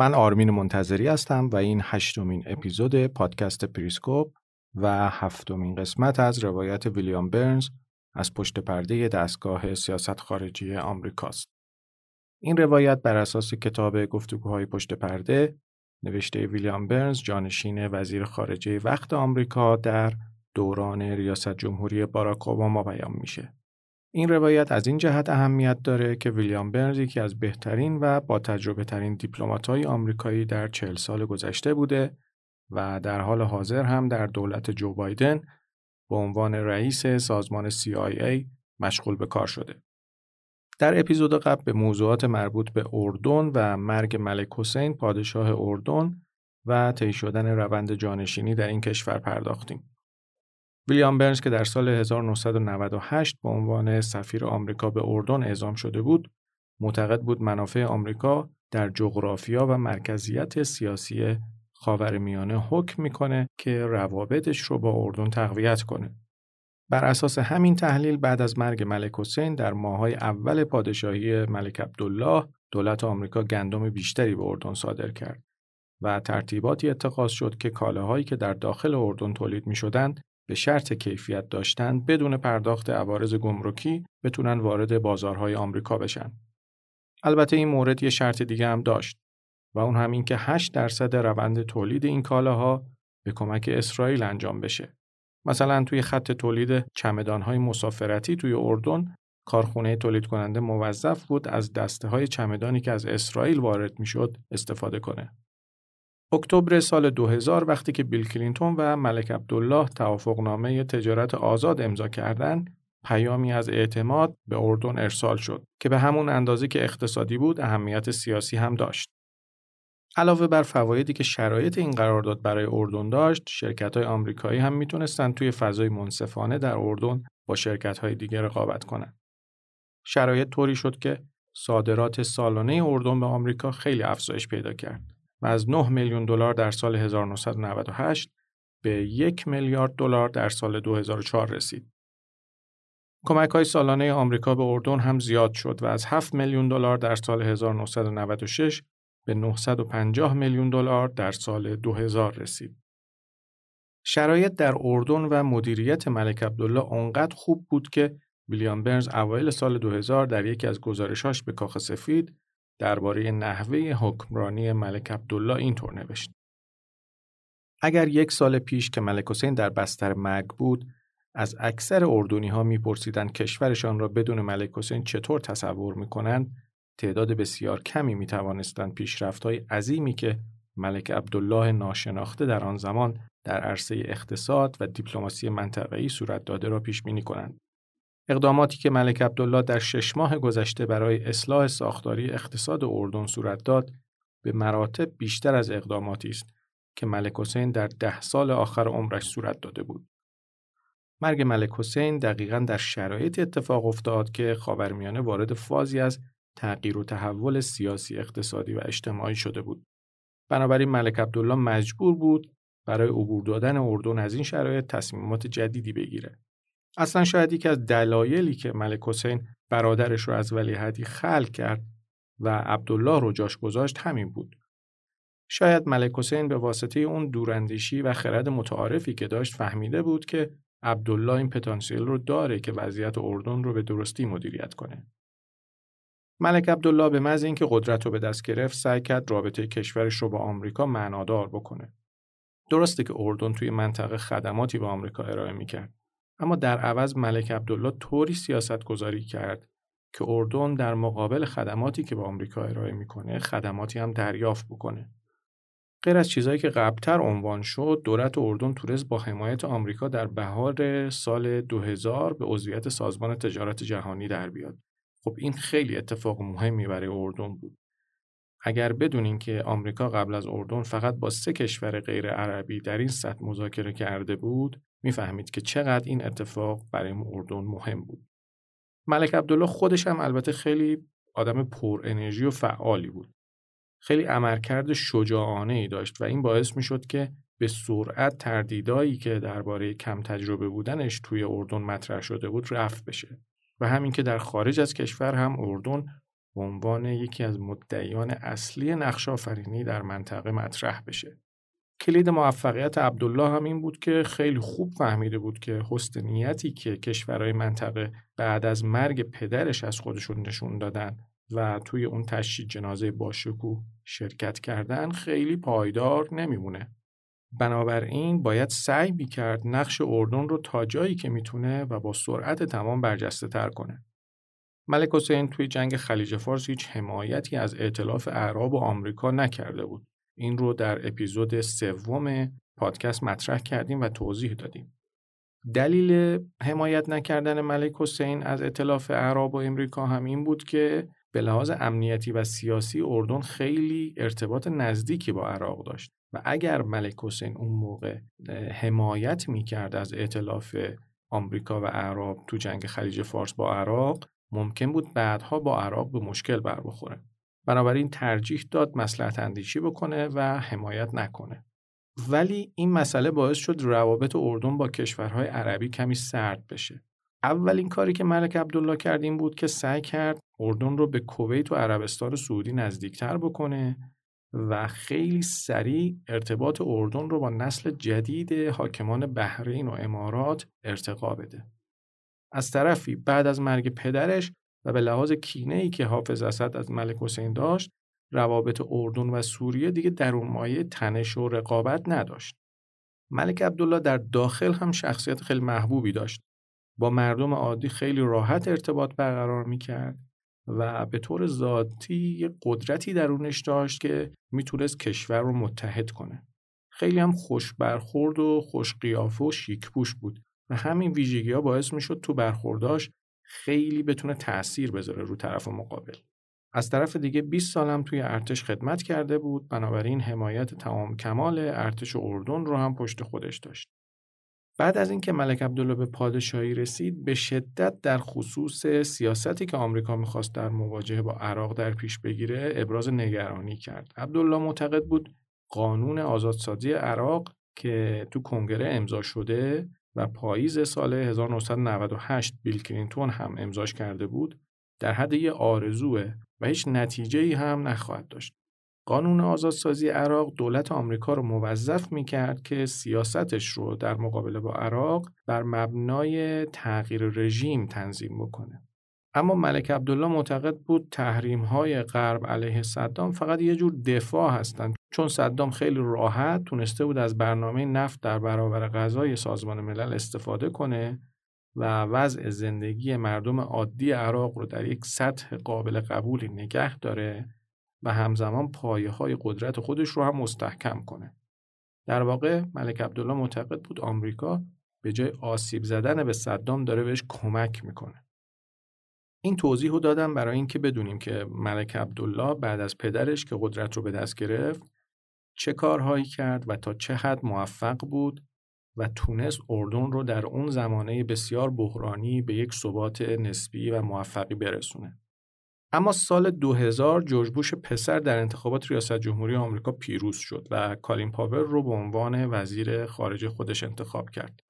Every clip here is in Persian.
من آرمین منتظری هستم و این هشتمین اپیزود پادکست پریسکوپ و هفتمین قسمت از روایت ویلیام برنز از پشت پرده دستگاه سیاست خارجی آمریکاست. این روایت بر اساس کتاب گفتگوهای پشت پرده نوشته ویلیام برنز جانشین وزیر خارجه وقت آمریکا در دوران ریاست جمهوری باراک اوباما بیان میشه. این روایت از این جهت اهمیت داره که ویلیام برنز یکی از بهترین و با تجربه ترین دیپلمات های آمریکایی در چهل سال گذشته بوده و در حال حاضر هم در دولت جو بایدن به عنوان رئیس سازمان CIA مشغول به کار شده. در اپیزود قبل به موضوعات مربوط به اردن و مرگ ملک حسین پادشاه اردن و طی شدن روند جانشینی در این کشور پرداختیم. ویلیام برنز که در سال 1998 به عنوان سفیر آمریکا به اردن اعزام شده بود، معتقد بود منافع آمریکا در جغرافیا و مرکزیت سیاسی خاورمیانه حکم می‌کنه که روابطش رو با اردن تقویت کنه. بر اساس همین تحلیل بعد از مرگ ملک حسین در ماهای اول پادشاهی ملک عبدالله دولت آمریکا گندم بیشتری به اردن صادر کرد و ترتیباتی اتخاذ شد که کالاهایی که در داخل اردن تولید می شدند به شرط کیفیت داشتن بدون پرداخت عوارض گمرکی بتونن وارد بازارهای آمریکا بشن. البته این مورد یه شرط دیگه هم داشت و اون همین که 8 درصد روند تولید این کالاها به کمک اسرائیل انجام بشه. مثلا توی خط تولید چمدانهای مسافرتی توی اردن کارخونه تولید کننده موظف بود از دسته های چمدانی که از اسرائیل وارد می‌شد استفاده کنه. اکتبر سال 2000 وقتی که بیل کلینتون و ملک عبدالله توافقنامه تجارت آزاد امضا کردند، پیامی از اعتماد به اردن ارسال شد که به همون اندازه که اقتصادی بود اهمیت سیاسی هم داشت. علاوه بر فوایدی که شرایط این قرارداد برای اردن داشت، شرکت های آمریکایی هم می‌تونستند توی فضای منصفانه در اردن با شرکت های دیگه رقابت کنند. شرایط طوری شد که صادرات سالانه اردن به آمریکا خیلی افزایش پیدا کرد. و از 9 میلیون دلار در سال 1998 به 1 میلیارد دلار در سال 2004 رسید. کمک های سالانه آمریکا به اردن هم زیاد شد و از 7 میلیون دلار در سال 1996 به 950 میلیون دلار در سال 2000 رسید. شرایط در اردن و مدیریت ملک عبدالله آنقدر خوب بود که ویلیام برنز اوایل سال 2000 در یکی از گزارشاش به کاخ سفید درباره نحوه حکمرانی ملک عبدالله اینطور نوشت. اگر یک سال پیش که ملک حسین در بستر مرگ بود از اکثر اردنی ها میپرسیدند کشورشان را بدون ملک حسین چطور تصور می‌کنند تعداد بسیار کمی می توانستند پیشرفت های عظیمی که ملک عبدالله ناشناخته در آن زمان در عرصه اقتصاد و دیپلماسی منطقه‌ای صورت داده را پیش بینی کنند. اقداماتی که ملک عبدالله در شش ماه گذشته برای اصلاح ساختاری اقتصاد اردن صورت داد به مراتب بیشتر از اقداماتی است که ملک حسین در ده سال آخر عمرش صورت داده بود. مرگ ملک حسین دقیقا در شرایط اتفاق افتاد که خاورمیانه وارد فازی از تغییر و تحول سیاسی اقتصادی و اجتماعی شده بود. بنابراین ملک عبدالله مجبور بود برای عبور دادن اردن از این شرایط تصمیمات جدیدی بگیره. اصلا شاید یکی از دلایلی که ملک حسین برادرش رو از ولیعهدی خلق کرد و عبدالله رو جاش گذاشت همین بود. شاید ملک حسین به واسطه اون دوراندیشی و خرد متعارفی که داشت فهمیده بود که عبدالله این پتانسیل رو داره که وضعیت اردن رو به درستی مدیریت کنه. ملک عبدالله به محض اینکه قدرت رو به دست گرفت سعی کرد رابطه کشورش رو با آمریکا معنادار بکنه. درسته که اردن توی منطقه خدماتی به آمریکا ارائه می‌کرد. اما در عوض ملک عبدالله طوری سیاست گذاری کرد که اردن در مقابل خدماتی که به آمریکا ارائه می‌کنه خدماتی هم دریافت بکنه. غیر از چیزهایی که قبلتر عنوان شد، دولت اردن تونست با حمایت آمریکا در بهار سال 2000 به عضویت سازمان تجارت جهانی در بیاد. خب این خیلی اتفاق مهمی برای اردن بود. اگر بدونین که آمریکا قبل از اردن فقط با سه کشور غیر عربی در این سطح مذاکره کرده بود، می‌فهمید که چقدر این اتفاق برای اردن مهم بود. ملک عبدالله خودش هم البته خیلی آدم پر انرژی و فعالی بود. خیلی عملکرد شجاعانه ای داشت و این باعث می شد که به سرعت تردیدایی که درباره کم تجربه بودنش توی اردن مطرح شده بود رفت بشه و همین که در خارج از کشور هم اردن به عنوان یکی از مدعیان اصلی نقش آفرینی در منطقه مطرح بشه. کلید موفقیت عبدالله هم این بود که خیلی خوب فهمیده بود که حسن نیتی که کشورهای منطقه بعد از مرگ پدرش از خودشون نشون دادن و توی اون تشییع جنازه باشکوه شرکت کردن خیلی پایدار نمیمونه. بنابراین باید سعی بیکرد نقش اردن رو تا جایی که می‌تونه و با سرعت تمام برجسته تر کنه. ملک حسین توی جنگ خلیج فارس هیچ حمایتی از ائتلاف اعراب و آمریکا نکرده بود. این رو در اپیزود سوم پادکست مطرح کردیم و توضیح دادیم. دلیل حمایت نکردن ملک حسین از اطلاف اعراب و امریکا هم این بود که به لحاظ امنیتی و سیاسی اردن خیلی ارتباط نزدیکی با عراق داشت و اگر ملک حسین اون موقع حمایت می‌کرد از اطلاف آمریکا و عرب تو جنگ خلیج فارس با عراق ممکن بود بعدها با عراق به مشکل بر بخوره. بنابراین ترجیح داد مسلحت اندیشی بکنه و حمایت نکنه. ولی این مسئله باعث شد روابط اردن با کشورهای عربی کمی سرد بشه. اولین کاری که ملک عبدالله کرد این بود که سعی کرد اردن رو به کویت و عربستان سعودی نزدیکتر بکنه و خیلی سریع ارتباط اردن رو با نسل جدید حاکمان بحرین و امارات ارتقا بده. از طرفی بعد از مرگ پدرش و به لحاظ کینه ای که حافظ اسد از ملک حسین داشت روابط اردن و سوریه دیگه در اون مایه تنش و رقابت نداشت. ملک عبدالله در داخل هم شخصیت خیلی محبوبی داشت. با مردم عادی خیلی راحت ارتباط برقرار می‌کرد و به طور ذاتی قدرتی درونش داشت که می‌تونست کشور رو متحد کنه. خیلی هم خوش برخورد و خوش قیافه و شیک پوش بود و همین ویژگی ها باعث می‌شد تو برخورداش خیلی بتونه تاثیر بذاره رو طرف مقابل. از طرف دیگه 20 سالم توی ارتش خدمت کرده بود بنابراین حمایت تمام کمال ارتش اردن رو هم پشت خودش داشت. بعد از اینکه ملک عبدالله به پادشاهی رسید به شدت در خصوص سیاستی که آمریکا می‌خواست در مواجهه با عراق در پیش بگیره ابراز نگرانی کرد. عبدالله معتقد بود قانون آزادسازی عراق که تو کنگره امضا شده و پاییز سال 1998 بیل کلینتون هم امضاش کرده بود در حد یه آرزوه و هیچ نتیجه ای هم نخواهد داشت. قانون آزادسازی عراق دولت آمریکا رو موظف می‌کرد که سیاستش رو در مقابله با عراق بر مبنای تغییر رژیم تنظیم بکنه. اما ملک عبدالله معتقد بود تحریم های غرب علیه صدام فقط یه جور دفاع هستند چون صدام خیلی راحت تونسته بود از برنامه نفت در برابر غذای سازمان ملل استفاده کنه و وضع زندگی مردم عادی عراق رو در یک سطح قابل قبولی نگه داره و همزمان پایه های قدرت خودش رو هم مستحکم کنه. در واقع ملک عبدالله معتقد بود آمریکا به جای آسیب زدن به صدام داره بهش کمک می‌کنه. این توضیح رو دادم برای اینکه بدونیم که ملک عبدالله بعد از پدرش که قدرت رو به دست گرفت چه کارهایی کرد و تا چه حد موفق بود و تونست اردن رو در اون زمانه بسیار بحرانی به یک ثبات نسبی و موفقی برسونه. اما سال 2000 جورج بوش پسر در انتخابات ریاست جمهوری آمریکا پیروز شد و کالین پاور رو به عنوان وزیر خارجه خودش انتخاب کرد.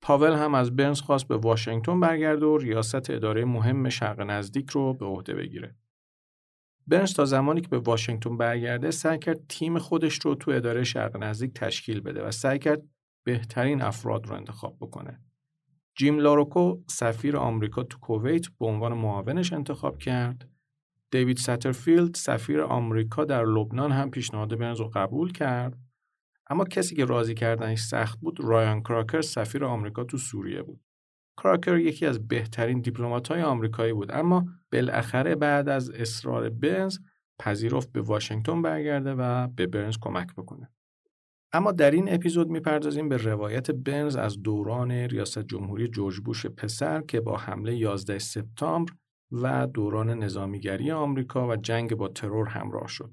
پاول هم از برنز خواست به واشنگتن برگرده و ریاست اداره مهم شرق نزدیک رو به عهده بگیره. برنز تا زمانی که به واشنگتن برگرده سعی کرد تیم خودش رو تو اداره شرق نزدیک تشکیل بده و سعی کرد بهترین افراد رو انتخاب بکنه. جیم لاروکو سفیر آمریکا تو کویت به عنوان معاونش انتخاب کرد. دیوید ساترفیلد سفیر آمریکا در لبنان هم پیشنهاد برنز رو قبول کرد. اما کسی که راضی کردنش سخت بود رایان کراکر سفیر آمریکا تو سوریه بود. کراکر یکی از بهترین های آمریکایی بود اما بالاخره بعد از اصرار برنز پذیرفت به واشنگتن برگرده و به برنز کمک بکنه. اما در این اپیزود می‌پردازیم به روایت برنز از دوران ریاست جمهوری جورج بوش پسر که با حمله 11 سپتامبر و دوران نظامیگری آمریکا و جنگ با ترور همراه شد.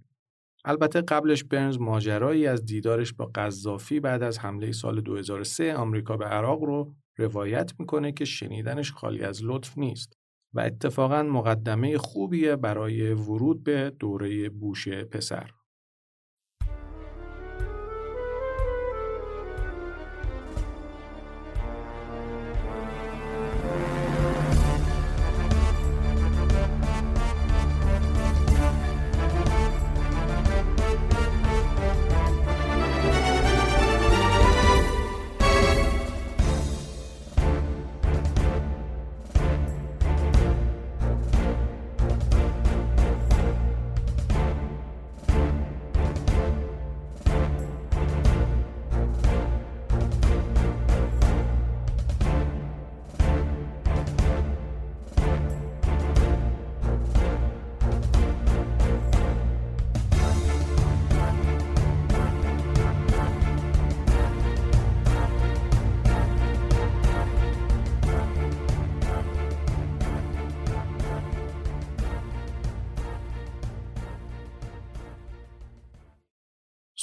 البته قبلش برنز ماجرایی از دیدارش با قذافی بعد از حمله سال 2003 آمریکا به عراق رو روایت می‌کنه که شنیدنش خالی از لطف نیست و اتفاقا مقدمه خوبیه برای ورود به دوره بوش پسر.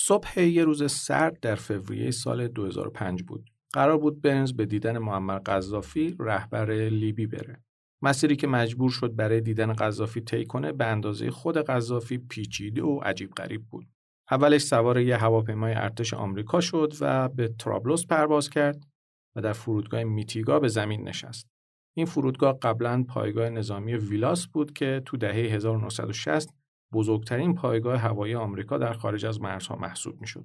صبح یه روز سرد در فوریه سال 2005 بود. قرار بود برنز به دیدن معمر قذافی رهبر لیبی بره. مسیری که مجبور شد برای دیدن قذافی طی کنه به اندازه خود قذافی پیچیده و عجیب غریب بود. اولش سوار یه هواپیمای ارتش آمریکا شد و به ترابلوس پرواز کرد و در فرودگاه میتیگا به زمین نشست. این فرودگاه قبلا پایگاه نظامی ویلاس بود که تو دهه 1960 بزرگترین پایگاه هوایی آمریکا در خارج از مرزها محسوب می‌شد.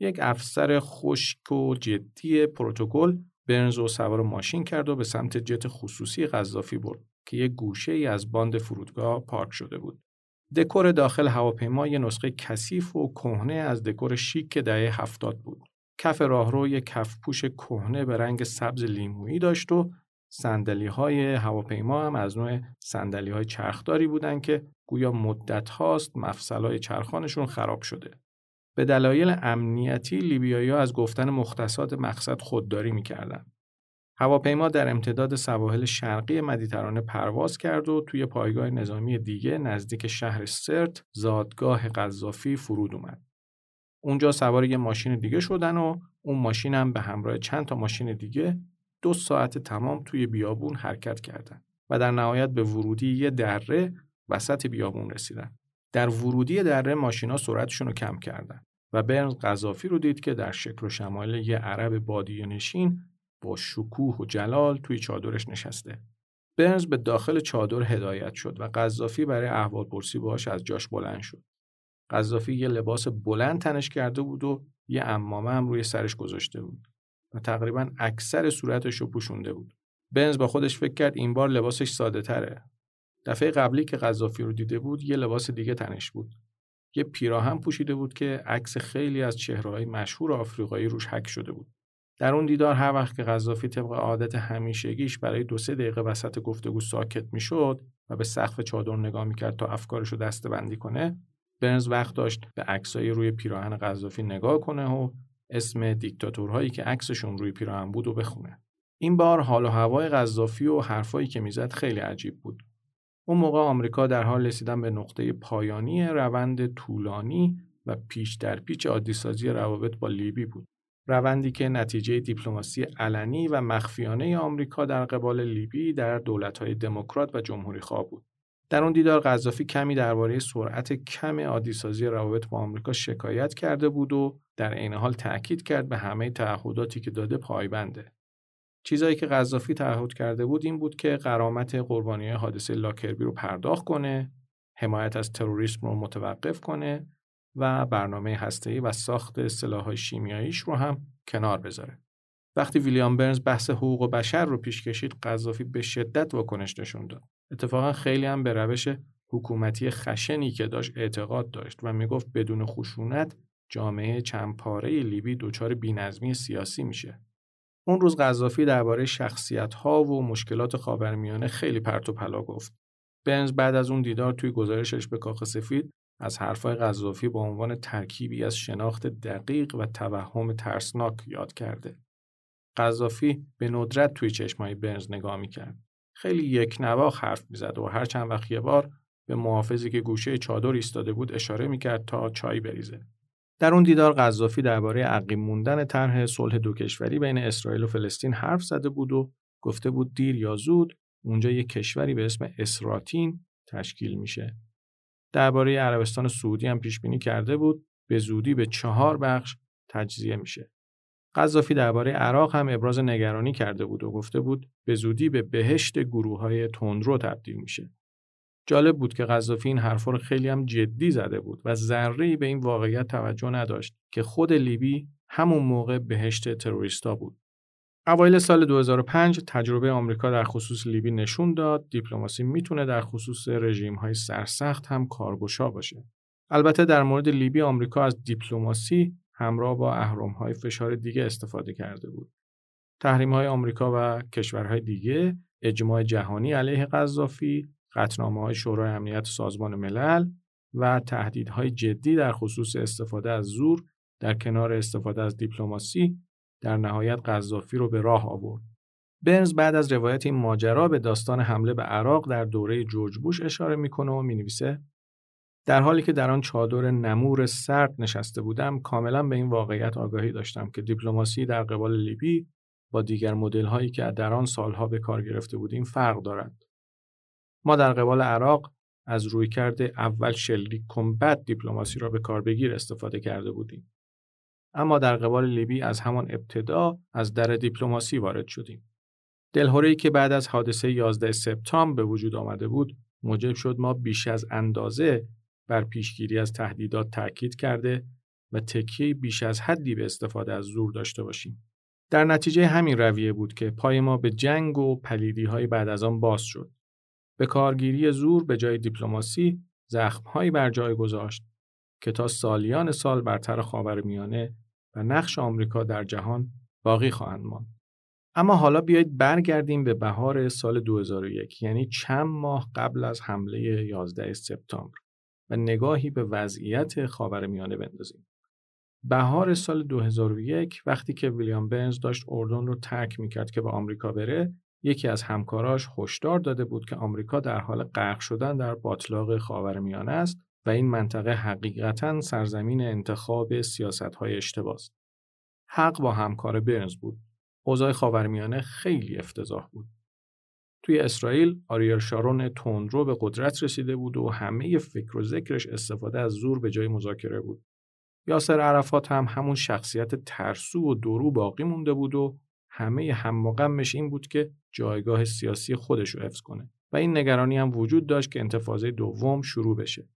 یک افسر خشک و جدی پروتکل برنز و سوار ماشین کرد و به سمت جت خصوصی قذافی برد که یک گوشه ای از باند فرودگاه پارک شده بود. دکور داخل هواپیما یه نسخه کثیف و کهنه از دکور شیک دهه هفتاد بود. کف راهرو یک کفپوش کهنه به رنگ سبز لیمویی داشت و سندلی های هواپیما هم از نوع سندلی های چرخداری بودند که گویا مدت هاست مفصل های چرخانشون خراب شده. به دلایل امنیتی لیبیایی ها از گفتن مختصات مقصد خودداری می‌کردند. هواپیما در امتداد سواحل شرقی مدیترانه پرواز کرد و توی پایگاه نظامی دیگه نزدیک شهر سرت زادگاه قذافی فرود اومد. اونجا سوار یه ماشین دیگه شدن و اون ماشین هم به همراه چند تا ماشین دیگه دو ساعت تمام توی بیابون حرکت کردند و در نهایت به ورودی یه دره وسط بیابون رسیدن. در ورودی دره ماشینا سرعتشون رو کم کردن و برنز قذافی رو دید که در شکل و شمایل یه عرب بادی نشین با شکوه و جلال توی چادرش نشسته. برنز به داخل چادر هدایت شد و قذافی برای احوالپرسی باهاش از جاش بلند شد. قذافی یه لباس بلند تنش کرده بود و یه امامه هم روی سرش گذاشته بود. و تقریبا اکثر صورتش رو پوشونده بود. بنز با خودش فکر کرد این بار لباسش ساده تره. دفعه قبلی که قذافی رو دیده بود یه لباس دیگه تنش بود. یه پیراهن پوشیده بود که عکس خیلی از چهرههای مشهور آفریقایی روش حک شده بود. در اون دیدار هر وقت که قذافی طبق عادت همیشگیش برای دو سه دقیقه وسط گفتگو ساکت می‌شد و به سقف چادر نگاه می‌کرد تا افکارش رو دسته بندی کنه برنز وقت داشت به عکسای روی پیراهن قذافی نگاه کنه و اسم دیکتاتورهایی که عکسشون روی پیراهن بود و بخونه. این بار حال و هوای قذافی و حرفایی که می‌زد خیلی عجیب بود. اون موقع آمریکا در حال رسیدن به نقطه پایانی روند طولانی و پیش در پیچ عادیسازی روابط با لیبی بود. روندی که نتیجه دیپلماسی علنی و مخفیانه آمریکا در قبال لیبی در دولت‌های دموکرات و جمهوریخواه بود. در اون دیدار قذافی کمی درباره سرعت کم عادیسازی روابط با آمریکا شکایت کرده بود و در عین حال تاکید کرد به همه تعهداتی که داده پایبنده. چیزایی که قذافی تعهد کرده بود این بود که قرامت قربانی حادثه لاکربی رو پرداخت کنه، حمایت از تروریسم رو متوقف کنه و برنامه هسته‌ای و ساخت سلاح‌های شیمیاییش رو هم کنار بذاره. وقتی ویلیام برنز بحث حقوق و بشر رو پیش کشید قذافی به شدت واکنش نشون داد اتفاقا خیلی هم به روش حکومتی خشنی که داشت اعتقاد داشت و می‌گفت بدون خشونت جامعه چندپاره لیبی دچار بینظمی سیاسی میشه اون روز قذافی درباره شخصیت ها و مشکلات خاورمیانه خیلی پرت و پلا گفت برنز بعد از اون دیدار توی گزارشش به کاخ سفید از حرفای قذافی به عنوان ترکیبی از شناخت دقیق و توهم ترسناک یاد کرده. قذافی به ندرت توی چشمای برنز نگاه می‌کرد. خیلی یک نواخ حرف می‌زد و هر چند وقت یه بار به محافظی که گوشه چادر ایستاده بود اشاره می‌کرد تا چای بریزه. در اون دیدار قذافی درباره عقیم موندن طرح صلح دو کشوری بین اسرائیل و فلسطین حرف زده بود و گفته بود دیر یا زود اونجا یک کشوری به اسم اسراتین تشکیل میشه. درباره عربستان سعودی هم پیش بینی کرده بود به زودی به چهار بخش تجزیه میشه. قذافی درباره عراق هم ابراز نگرانی کرده بود و گفته بود به زودی به بهشت گروه های تندرو تبدیل میشه. جالب بود که قذافی این حرفا رو خیلی هم جدی زده بود و ذره به این واقعیت توجه نداشت که خود لیبی همون موقع بهشت تروریستا بود. اوایل سال 2005 تجربه آمریکا در خصوص لیبی نشون داد دیپلماسی می‌تونه در خصوص رژیم های سرسخت هم کارگشا باشه. البته در مورد لیبی آمریکا از دیپلماسی همراه با اهرم های فشار دیگه استفاده کرده بود. تحریم های آمریکا و کشورهای دیگه، اجماع جهانی علیه قذافی، قطنامه های شورای امنیت سازمان ملل و تهدیدهای جدی در خصوص استفاده از زور در کنار استفاده از دیپلماسی در نهایت قذافی رو به راه آورد. برنز بعد از روایت این ماجرا به داستان حمله به عراق در دوره جورج بوش اشاره می‌کنه و می‌نویسه در حالی که در آن چادر نمور سرد نشسته بودم کاملا به این واقعیت آگاهی داشتم که دیپلماسی در قبال لیبی با دیگر مدل هایی که در آن سالها به کار گرفته بودیم فرق دارد. ما در قبال عراق از رویکرد اول شلیک کمبت دیپلماسی را به کار بگیر استفاده کرده بودیم. اما در قبال لیبی از همان ابتدا از در دیپلماسی وارد شدیم. دلهوره‌ای که بعد از حادثه 11 سپتامبر به وجود آمده بود موجب شد ما بیش از اندازه بر پیشگیری از تهدیدات تاکید کرده و تکیه بیش از حدی به استفاده از زور داشته باشیم. در نتیجه همین رویه بود که پای ما به جنگ و پلیدی های بعد از آن باز شد. به کارگیری زور به جای دیپلماسی زخمهایی بر جای گذاشت که تا سالیان سال برتر خاورمیانه و نقش آمریکا در جهان باقی خواهند ماند. اما حالا بیایید برگردیم به بهار سال 2001 یعنی چند ماه قبل از حمله 11 سپتامبر و نگاهی به وضعیت خاورمیانه بندازیم. بهار سال 2001 وقتی که ویلیام بنز داشت اردن رو ترک می‌کرد که به آمریکا بره یکی از همکاراش هشدار داده بود که آمریکا در حال غرق شدن در باطلاق خاورمیانه است و این منطقه حقیقتا سرزمین انتخاب سیاستهای اشتباه است. حق با همکار برنز بود. اوضاع خاورمیانه خیلی افتضاح بود. توی اسرائیل آریل شارون تندرو به قدرت رسیده بود و همه فکر و ذکرش استفاده از زور به جای مذاکره بود. یاسر عرفات هم همون شخصیت ترسو و درو باقی مونده بود و همه هم و این بود که جایگاه سیاسی خودش رو حفظ کنه و این نگرانی هم وجود داشت که انتفاضه دوم شروع بشه.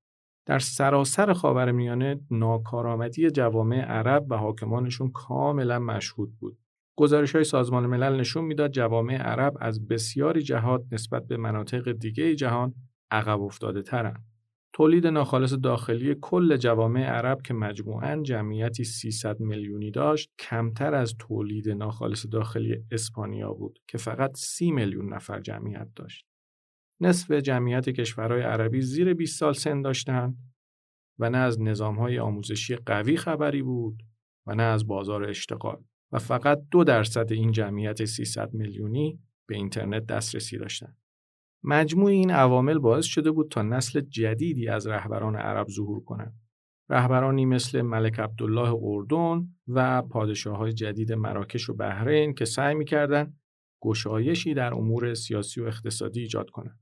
در سراسر خاورمیانه ناکارآمدی جوامع عرب و حاکمانشون کاملا مشهود بود. گزارش های سازمان ملل نشون می‌داد جوامع عرب از بسیاری جهات نسبت به مناطق دیگه جهان عقب افتاده ترن. تولید ناخالص داخلی کل جوامع عرب که مجموعاً جمعیتی 300 میلیونی داشت کمتر از تولید ناخالص داخلی اسپانیا بود که فقط 30 میلیون نفر جمعیت داشت. نصف جمعیت کشورهای عربی زیر 20 سال سن داشتند و نه از نظامهای آموزشی قوی خبری بود و نه از بازار اشتغال و فقط دو درصد این جمعیت 300 میلیونی به اینترنت دسترسی داشتند. مجموع این عوامل باعث شده بود تا نسل جدیدی از رهبران عرب ظهور کنند. رهبرانی مثل ملک عبدالله اردن و پادشاه های جدید مراکش و بحرین که سعی می‌کردند گشایشی در امور سیاسی و اقتصادی ایجاد کنند.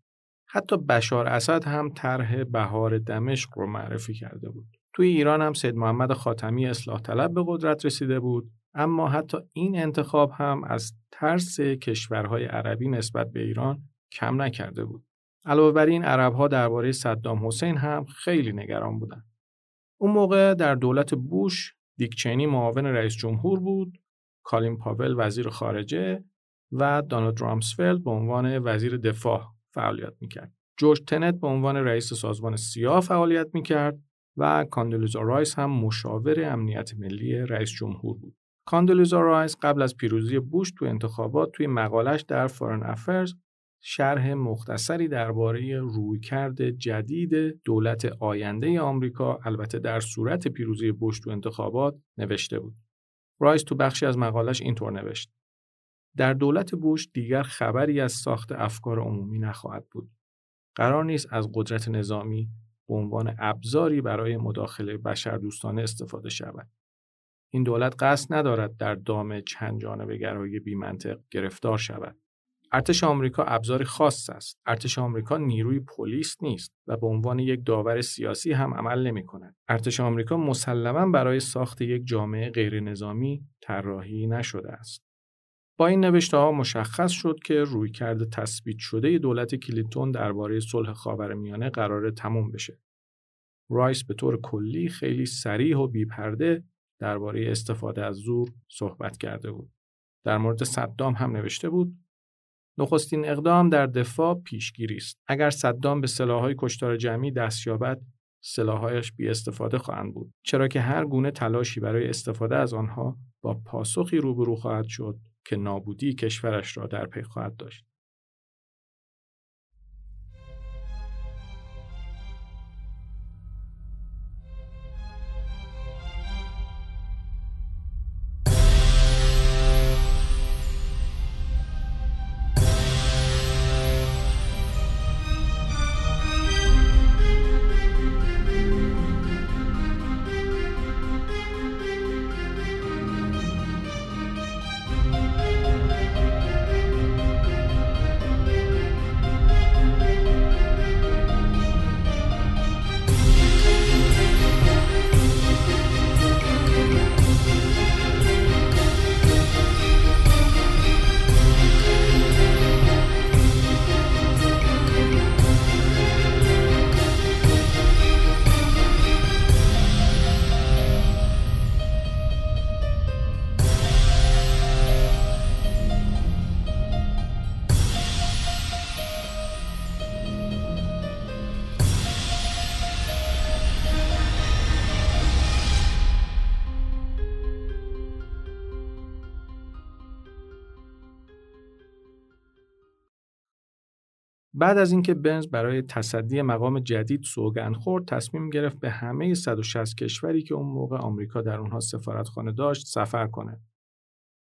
حتی بشار اسد هم طرح بهار دمشق رو معرفی کرده بود. توی ایران هم سید محمد خاتمی اصلاح طلب به قدرت رسیده بود اما حتی این انتخاب هم از ترس کشورهای عربی نسبت به ایران کم نکرده بود. علاوه بر این عربها درباره صدام حسین هم خیلی نگران بودند. اون موقع در دولت بوش دیکچینی معاون رئیس جمهور بود، کالین پاول وزیر خارجه و دانالد رامسفلد به عنوان وزیر دفاع فعالیت می‌کرد. جورج تنت به عنوان رئیس سازمان سیاه فعالیت می‌کرد و کاندولیزا رایس هم مشاور امنیت ملی رئیس جمهور بود. کاندولیزا رایس قبل از پیروزی بوش تو انتخابات توی مقالش در Foreign Affairs شرح مختصری درباره رویکرد جدید دولت آینده آمریکا البته در صورت پیروزی بوش تو انتخابات نوشته بود. رایس تو بخشی از مقالش اینطور نوشت: در دولت بوش دیگر خبری از ساخت افکار عمومی نخواهد بود. قرار نیست از قدرت نظامی به عنوان ابزاری برای مداخله بشردوستانه استفاده شود. این دولت قصد ندارد در دام چند جانبه گرایی بیمنطق گرفتار شود. ارتش آمریکا ابزاری خاص است. ارتش آمریکا نیروی پلیس نیست و به عنوان یک داور سیاسی هم عمل نمی کند. ارتش آمریکا مسلما برای ساخت یک جامعه غیر نظامی طراحی نشده است. با این نوشته ها مشخص شد که رویکرد تثبیت شده دولت کلینتون درباره صلح خاورمیانه قراره تموم بشه. رایس به طور کلی خیلی صریح و بیپرده درباره استفاده از زور صحبت کرده بود. در مورد صدام هم نوشته بود نخستین اقدام در دفاع پیشگیری است. اگر صدام به سلاحهای کشتار جمعی دست یابد، سلاحهایش بی استفاده خواهند بود. چرا که هر گونه تلاشی برای استفاده از آنها با پاسخی روبرو خواهد شد که نابودی کشورش را در پی خواهد داشت. بعد از اینکه بنز برای تصدی مقام جدید سوگند خورد تصمیم گرفت به همه 160 کشوری که اون موقع آمریکا در اونها سفارتخانه داشت سفر کنه.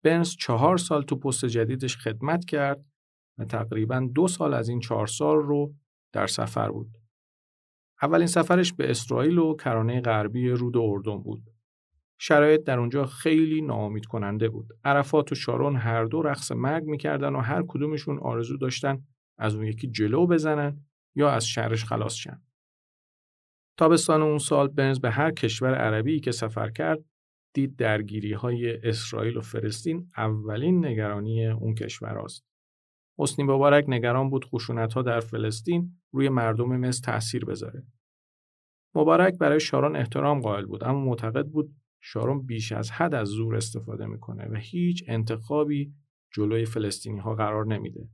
بنز چهار سال تو پست جدیدش خدمت کرد و تقریبا دو سال از این چهار سال رو در سفر بود. اولین سفرش به اسرائیل و کرانه غربی رود اردن بود. شرایط در اونجا خیلی ناامید کننده بود. عرفات و شارون هر دو رقص مرگ می‌کردن و هر کدومشون آرزو داشتن از اون یکی جلو بزنن یا از شهرش خلاص شن. تابستان اون سال بنز به هر کشور عربی که سفر کرد دید درگیری های اسرائیل و فلسطین اولین نگرانی اون کشور است. حسنی مبارک نگران بود خشونت ها در فلسطین روی مردم مصر تأثیر بذاره. مبارک برای شارون احترام قائل بود اما معتقد بود شارون بیش از حد از زور استفاده می‌کنه و هیچ انتخابی جلوی فلسطینی ها قرار نمیده.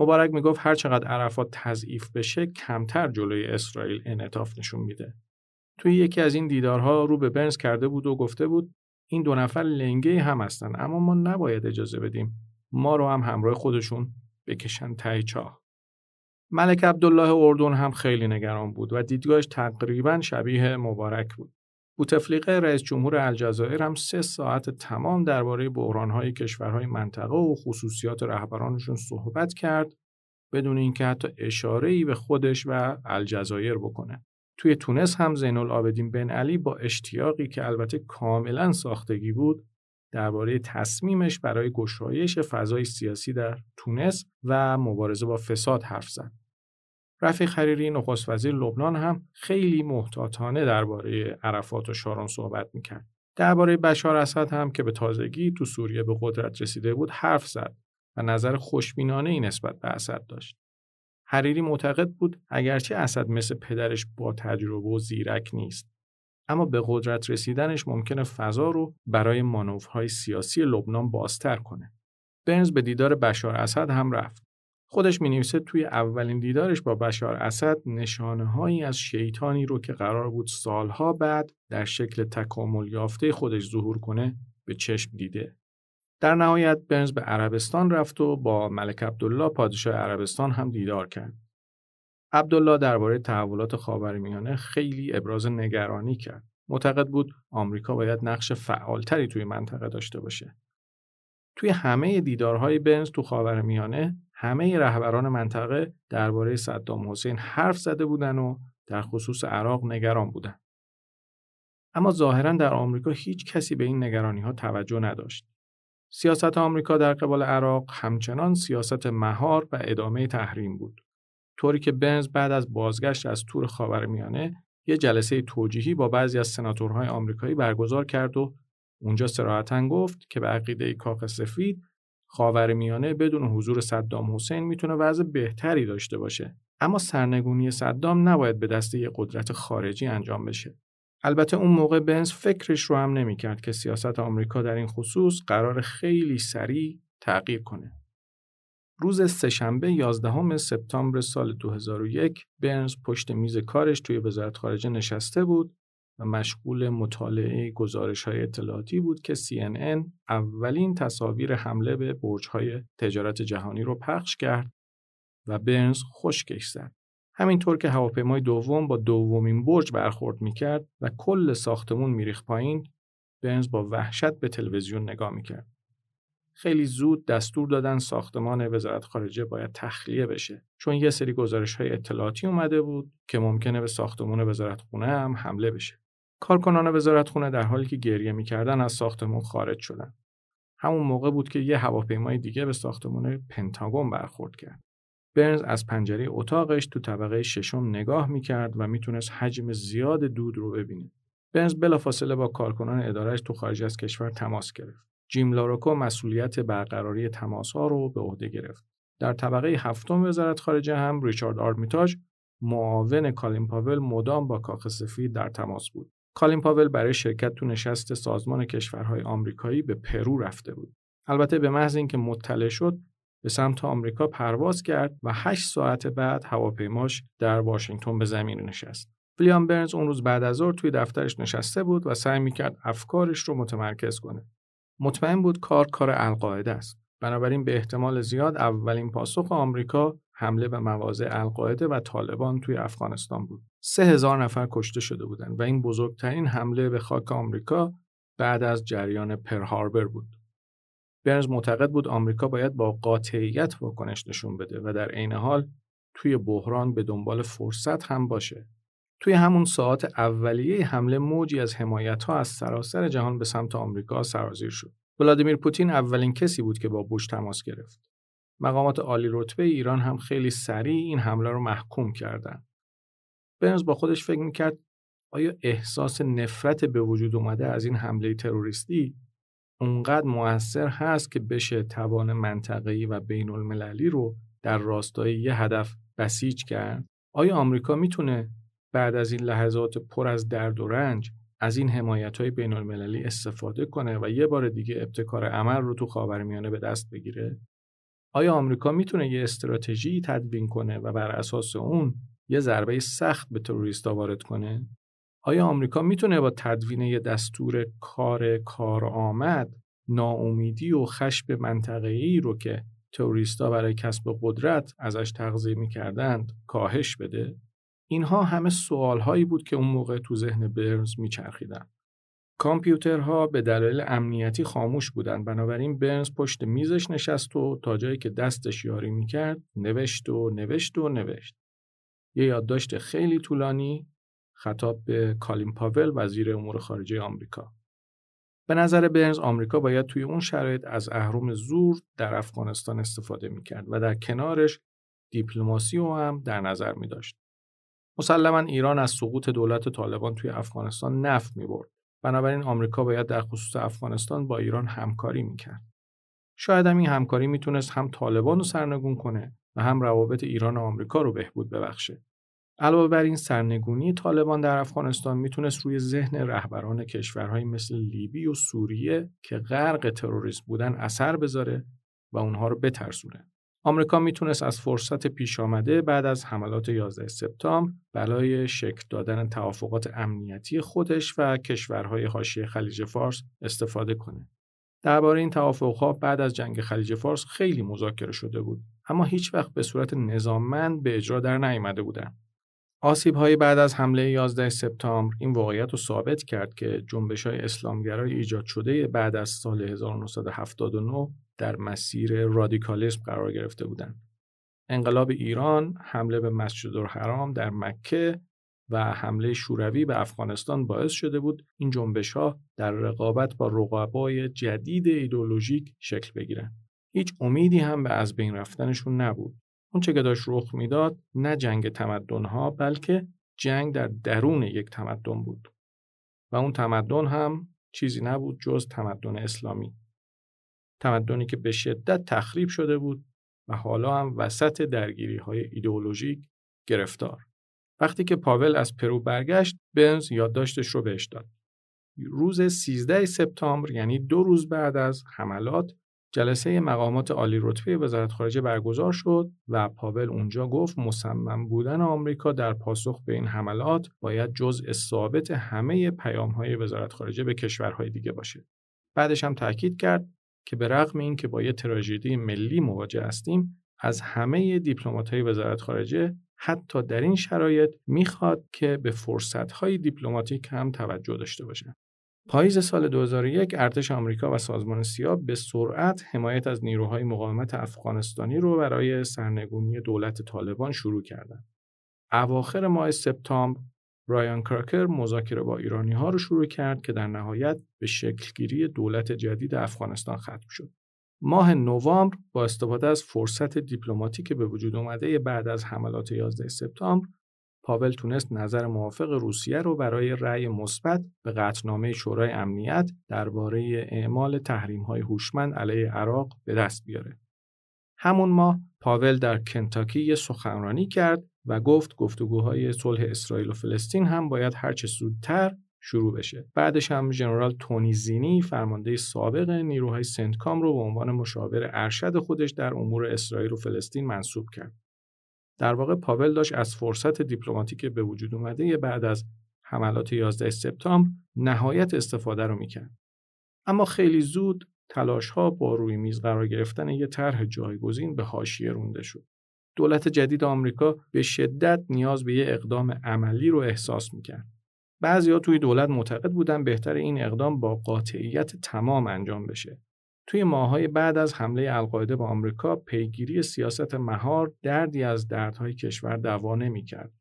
مبارک می‌گفت هر چقدر عرفات تضعیف بشه کمتر جلوی اسرائیل انعطاف نشون میده. توی یکی از این دیدارها رو به برنز کرده بود و گفته بود این دو نفر لنگه هم هستن اما ما نباید اجازه بدیم ما رو هم همراه خودشون بکشن تای چاه. ملک عبدالله اردن هم خیلی نگران بود و دیدگاهش تقریبا شبیه مبارک بود. بوتفلیقه رئیس جمهور الجزایر هم سه ساعت تمام درباره بحرانهای کشورهای منطقه و خصوصیات رهبرانشون صحبت کرد بدون اینکه حتی اشاره‌ای به خودش و الجزایر بکنه. توی تونس هم زین العابدین بن علی با اشتیاقی که البته کاملا ساختگی بود درباره تصمیمش برای گشایش فضای سیاسی در تونس و مبارزه با فساد حرف زد. رفیق حریری نخست وزیر لبنان هم خیلی محتاطانه درباره عرفات و شارون صحبت می‌کرد. درباره بشار اسد هم که به تازگی تو سوریه به قدرت رسیده بود حرف زد و نظر خوشبینانه ای نسبت به اسد داشت. حریری معتقد بود اگرچه اسد مثل پدرش با تجربه و زیرک نیست اما به قدرت رسیدنش ممکنه فضا رو برای مانورهای سیاسی لبنان بازتر کنه. برنز به دیدار بشار اسد هم رفت. خودش می توی اولین دیدارش با بشار اسد نشانه هایی از شیطانی رو که قرار بود سالها بعد در شکل تکامل یافته خودش ظهور کنه به چشم دیده. در نهایت برنز به عربستان رفت و با ملک عبدالله پادشاه عربستان هم دیدار کرد. عبدالله درباره تحولات خاورمیانه خیلی ابراز نگرانی کرد. معتقد بود آمریکا باید نقش فعالتری توی منطقه داشته باشه. توی همه دیدارهای بنز تو خاورمیانه همه رهبران منطقه درباره صدام حسین حرف زده بودن و در خصوص عراق نگران بودن. اما ظاهرا در آمریکا هیچ کسی به این نگرانی ها توجه نداشت. سیاست آمریکا در قبال عراق همچنان سیاست مهار و ادامه تحریم بود. طوری که بنز بعد از بازگشت از تور خاورمیانه یه جلسه توجیهی با بعضی از سناتورهای آمریکایی برگزار کرد و اونجا سراحتا گفت که به عقیده کاخ سفید خاورمیانه بدون حضور صدام حسین می‌تونه وضع بهتری داشته باشه. اما سرنگونی صدام نباید به دست یه قدرت خارجی انجام بشه. البته اون موقع بنز فکرش رو هم نمی‌کرد که سیاست آمریکا در این خصوص قرار خیلی سریع تغییر کنه. روز سهشنبه 11 سپتامبر سال 2001 برنز پشت میز کارش توی وزارت خارجه نشسته بود و مشغول مطالعه گزارش های اطلاعاتی بود که CNN اولین تصاویر حمله به برج های تجارت جهانی رو پخش کرد و برنز خشکش زد. همینطور که هواپیمای دوم با دومین برج برخورد می‌کرد و کل ساختمون میریخت پایین برنز با وحشت به تلویزیون نگاه می‌کرد. خیلی زود دستور دادن ساختمان وزارت خارجه باید تخلیه بشه چون یه سری گزارش های اطلاعاتی اومده بود که ممکنه به ساختمان وزارت خونه هم حمله بشه. کارکنان وزارت خونه در حالی که گریه می‌کردن از ساختمون خارج شدن. همون موقع بود که یه هواپیمای دیگه به ساختمان پنتاگون برخورد کرد. برنز از پنجره اتاقش تو طبقه ششم نگاه می‌کرد و می‌تونست حجم زیاد دود رو ببینه. برنز بلافاصله با کارکنان ادارهش تو خارج از کشور تماس گرفت. جیم لاروکو مسئولیت برقراری تماس ها رو به عهده گرفت. در طبقه هفتم وزارت خارجه هم ریچارد آرمیتاژ معاون کالین پاول مدام با کاخ سفید در تماس بود. کالین پاول برای شرکت تو نشست سازمان کشورهای آمریکایی به پرو رفته بود. البته به محض اینکه مطلع شد به سمت آمریکا پرواز کرد و هشت ساعت بعد هواپیماش در واشنگتن به زمین نشست. ویلیام برنز اون روز بعد از ظهر توی دفترش نشسته بود و سعی می‌کرد افکارش رو متمرکز کنه. مطمئن بود کار کار القاعده است. بنابراین به احتمال زیاد اولین پاسخ آمریکا حمله به مواضع القاعده و طالبان توی افغانستان بود. سه هزار نفر کشته شده بودند و این بزرگترین حمله به خاک آمریکا بعد از جریان پرهاربر بود. برنز معتقد بود آمریکا باید با قاطعیت واکنش نشون بده و در عین حال توی بحران به دنبال فرصت هم باشه. توی همون ساعت اولیه حمله موجی از حمایت ها از سراسر جهان به سمت آمریکا سرازیر شد. ولادیمیر پوتین اولین کسی بود که با بوش تماس گرفت. مقامات عالی رتبه ایران هم خیلی سریع این حمله رو محکوم کردند. برنز با خودش فکر می‌کرد آیا احساس نفرت به وجود اومده از این حمله تروریستی اونقدر موثر هست که بشه توان منطقه‌ای و بین المللی رو در راستای یه هدف بسیج کرد؟ آیا آمریکا می‌تونه بعد از این لحظات پر از درد و رنج از این حمایت های بین المللی استفاده کنه و یه بار دیگه ابتکار عمل رو تو خاورمیانه به دست بگیره؟ آیا آمریکا می‌تونه یه استراتژی تدوین کنه و بر اساس اون یه ضربه سخت به تروریستا وارد کنه؟ آیا آمریکا می‌تونه با تدوین یه دستور کار کارآمد ناامیدی و خشم منطقه‌ای رو که تروریستا برای کسب قدرت ازش تغذیه می‌کردند کاهش بده؟ اینها همه سوالهایی بود که اون موقع تو ذهن برنز میچرخیدن. کامپیوترها به دلایل امنیتی خاموش بودن بنابراین برنز پشت میزش نشست و تا جایی که دستش یاری می‌کرد نوشت و نوشت و نوشت. یه یادداشت خیلی طولانی خطاب به کالین پاول وزیر امور خارجه آمریکا. به نظر برنز آمریکا باید توی اون شرایط از اهرم زور در افغانستان استفاده می‌کرد و در کنارش دیپلماسی رو هم در نظر می داشت. مسلما ایران از سقوط دولت طالبان توی افغانستان نفت می برد. بنابراین آمریکا باید در خصوص افغانستان با ایران همکاری می‌کرد. شاید هم این همکاری می‌تونست هم طالبان رو سرنگون کنه و هم روابط ایران و آمریکا رو بهبود ببخشه. علاوه بر این سرنگونی طالبان در افغانستان می‌تونست روی ذهن رهبران کشورهایی مثل لیبی و سوریه که غرق تروریسم بودن اثر بذاره و اونها رو بترسونه. آمریکا می‌تونست از فرصت پیش آمده بعد از حملات 11 سپتامبر برای شکل دادن توافقات امنیتی خودش و کشورهای حاشیه خلیج فارس استفاده کنه. درباره این توافقها بعد از جنگ خلیج فارس خیلی مذاکره شده بود اما هیچ وقت به صورت نظاممند به اجرا در نیامده بودند. آسیب های بعد از حمله 11 سپتامبر این واقعیت رو ثابت کرد که جنبش های اسلامگرای ایجاد شده بعد از سال 1979 در مسیر رادیکالیسم قرار گرفته بودند. انقلاب ایران، حمله به مسجد الحرام در مکه و حمله شوروی به افغانستان باعث شده بود این جنبش ها در رقابت با رقبای جدید ایدولوژیک شکل بگیرند. هیچ امیدی هم به از بین رفتنشون نبود. اون چه که داشت رخ می‌داد نه جنگ تمدن ها بلکه جنگ در درون یک تمدن بود. و اون تمدن هم چیزی نبود جز تمدن اسلامی. تمدنی که به شدت تخریب شده بود و حالا هم وسط درگیری های ایدئولوژیک گرفتار. وقتی که پاول از پرو برگشت بنز یادداشتش رو بهش داد. روز 13 سپتامبر یعنی دو روز بعد از حملات جلسه مقامات عالی رتبه وزارت خارجه برگزار شد و پاول اونجا گفت مصمم بودن آمریکا در پاسخ به این حملات باید جزء ثابت همه پیام های وزارت خارجه به کشورهای دیگه باشه. بعدش هم تاکید کرد که به رغم اینکه با یه تراژدی ملی مواجه هستیم از همه دیپلمات های وزارت خارجه حتی در این شرایط می‌خواد که به فرصت های دیپلماتیک هم توجه داشته باشند. پاییز سال 2001 ارتش آمریکا و سازمان سیا به سرعت حمایت از نیروهای مقاومت افغانستانی رو برای سرنگونی دولت طالبان شروع کردند. اواخر ماه سپتامبر رایان کرکر مذاکره با ایرانی ها رو شروع کرد که در نهایت به شکلگیری دولت جدید افغانستان ختم شد. ماه نوامبر با استفاده از فرصت دیپلماتیک به وجود اومده بعد از حملات 11 سپتامبر پاول تونست نظر موافق روسیه رو برای رأی مثبت به قطعنامه شورای امنیت درباره اعمال تحریم‌های هوشمند علیه عراق به دست بیاره. همون ماه پاول در کنتاکی سخنرانی کرد و گفت گفتگوهای صلح اسرائیل و فلسطین هم باید هرچه زودتر شروع بشه. بعدش هم ژنرال تونی زینی فرمانده سابق نیروهای سنتکام رو به عنوان مشاور ارشد خودش در امور اسرائیل و فلسطین منصوب کرد. در واقع پاول داشت از فرصت دیپلماتیک به وجود اومده بعد از حملات 11 سپتامبر نهایت استفاده رو می‌کرد. اما خیلی زود تلاش ها با روی میز قرار گرفتن یه طرح جایگزین به حاشیه رونده شد. دولت جدید آمریکا به شدت نیاز به یه اقدام عملی رو احساس می‌کرد. بعضیا توی دولت معتقد بودن بهتر این اقدام با قاطعیت تمام انجام بشه. توی ماهای بعد از حمله القاعده به آمریکا پیگیری سیاست مهار دردی از دردهای کشور دوا نمی‌کرد.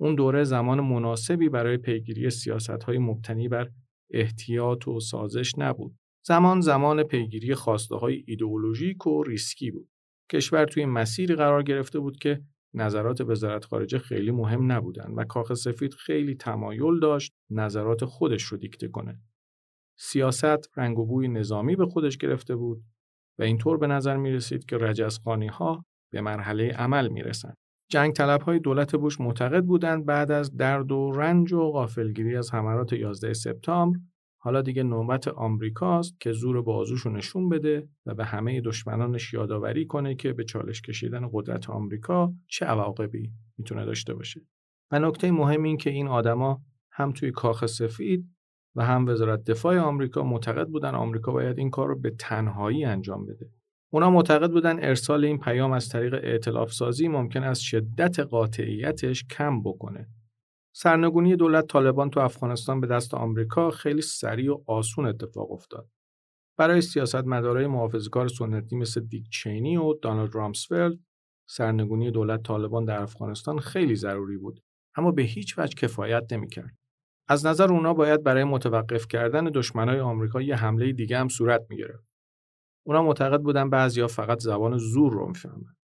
اون دوره زمان مناسبی برای پیگیری سیاستهای مبتنی بر احتیاط و سازش نبود. زمان زمان پیگیری خواسته های ایدئولوژیک و ریسکی بود. کشور توی مسیری قرار گرفته بود که نظرات وزارت خارجه خیلی مهم نبودن و کاخ سفید خیلی تمایل داشت نظرات خودش رو دیکته کنه. سیاست رنگ و بوی نظامی به خودش گرفته بود و اینطور به نظر می رسید که رجزخانی ها به مرحله عمل می رسند. جنگ طلب های دولت بوش معتقد بودند بعد از درد و رنج و غافلگیری از حملات 11 سپتامبر حالا دیگه نوبت آمریکاست که زور بازوشو نشون بده و به همه دشمنانش یادآوری کنه که به چالش کشیدن قدرت آمریکا چه عواقبی می‌تونه داشته باشه. و نکته مهم این که این آدما هم توی کاخ سفید و هم وزارت دفاع آمریکا معتقد بودن آمریکا باید این کار رو به تنهایی انجام بده. اونا معتقد بودن ارسال این پیام از طریق ائتلاف سازی ممکن است شدت قاطعیتش کم بکنه. سرنگونی دولت طالبان تو افغانستان به دست آمریکا خیلی سریع و آسون اتفاق افتاد. برای سیاستمدارای محافظه‌کار سنتی مثل دیک چینی و دانالد رامسفلد سرنگونی دولت طالبان در افغانستان خیلی ضروری بود اما به هیچ وجه کفایت نمی‌کرد. از نظر اونا باید برای متوقف کردن دشمنای آمریکا یه حمله دیگه هم صورت می‌گرفت. اونا معتقد بودن بعضیا فقط زبان زور رو می‌فهمن.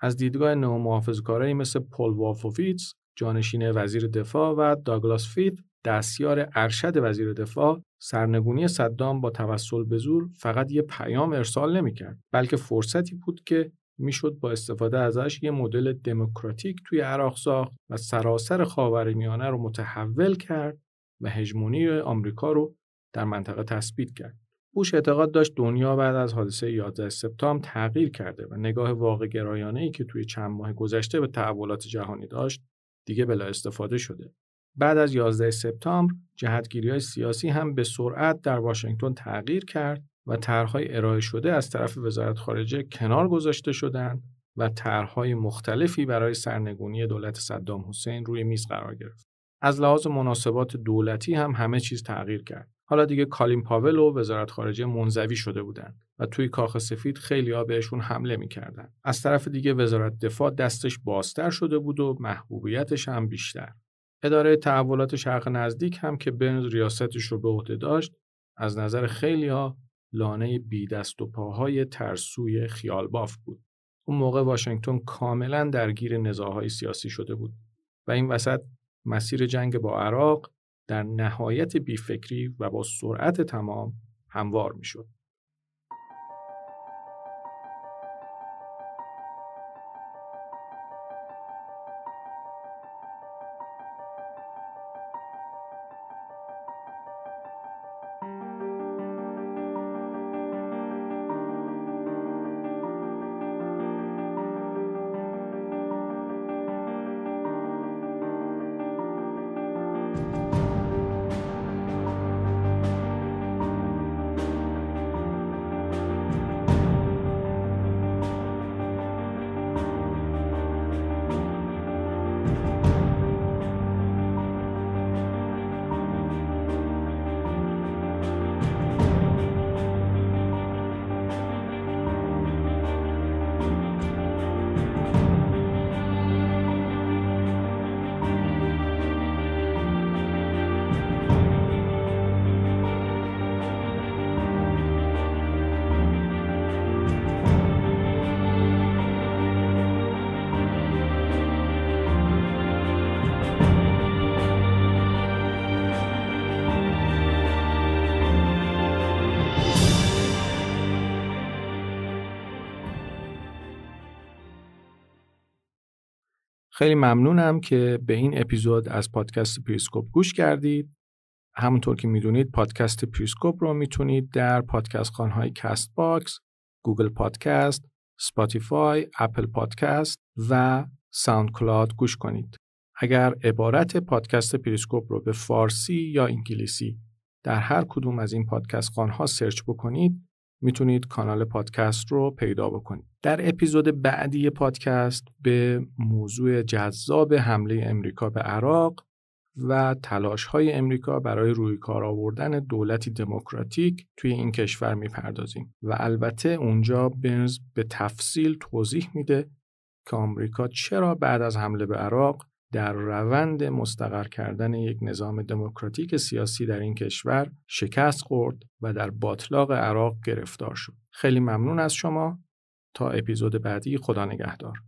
از دیدگاه نئومحافظه‌کارایی مثل پل وافوفیتس جانشین وزیر دفاع و داگلاس فید دستیار ارشد وزیر دفاع سرنگونی صدام با توسل به زور فقط یه پیام ارسال نمی‌کرد بلکه فرصتی بود که می‌شد با استفاده ازش یه مدل دموکراتیک توی عراق ساخت و سراسر خاورمیانه رو متحول کرد و هژمونی آمریکا رو در منطقه تثبیت کرد. بوش اعتقاد داشت دنیا بعد از حادثه 11 سپتامبر تغییر کرده و نگاه واقع گرایانه ای که توی چند ماه گذشته به تحولات جهانی داشت دیگه بلا استفاده شده. بعد از 11 سپتامبر جهتگیری های سیاسی هم به سرعت در واشنگتن تغییر کرد و طرحهای ارائه شده از طرف وزارت خارجه کنار گذاشته شدند و طرحهای مختلفی برای سرنگونی دولت صدام حسین روی میز قرار گرفت. از لحاظ مناسبات دولتی هم همه چیز تغییر کرد. حالا دیگه کالین پاول و وزارت خارجه منزوی شده بودند و توی کاخ سفید خیلی ها بهشون حمله می‌کردن. از طرف دیگه وزارت دفاع دستش بازتر شده بود و محبوبیتش هم بیشتر. اداره تحولات شرق نزدیک هم که برنز ریاستش رو به عهده داشت از نظر خیلی ها لانه بی دست و پاهای ترسوی خیالباف بود. اون موقع واشنگتن کاملا درگیر نزاعهای سیاسی شده بود و این وسط مسیر جنگ با عراق در نهایت بیفکری و با سرعت تمام هموار می‌شد. خیلی ممنونم که به این اپیزود از پادکست پریسکوپ گوش کردید. همونطور که می‌دونید پادکست پریسکوپ رو می‌تونید در پادکست خوان‌های Castbox، Google Podcast، Spotify، Apple Podcast و SoundCloud گوش کنید. اگر عبارت پادکست پریسکوپ رو به فارسی یا انگلیسی در هر کدوم از این پادکست خوان‌ها search بکنید می‌تونید کانال پادکست رو پیدا بکنید. در اپیزود بعدی پادکست به موضوع جذاب حمله امریکا به عراق و تلاش های امریکا برای روی کار آوردن دولتی دموکراتیک توی این کشور می‌پردازیم و البته اونجا برنز به تفصیل توضیح میده که آمریکا چرا بعد از حمله به عراق در روند مستقر کردن یک نظام دموکراتیک سیاسی در این کشور شکست خورد و در باطلاق عراق گرفتار شد. خیلی ممنون از شما تا اپیزود بعدی خدا نگهدار.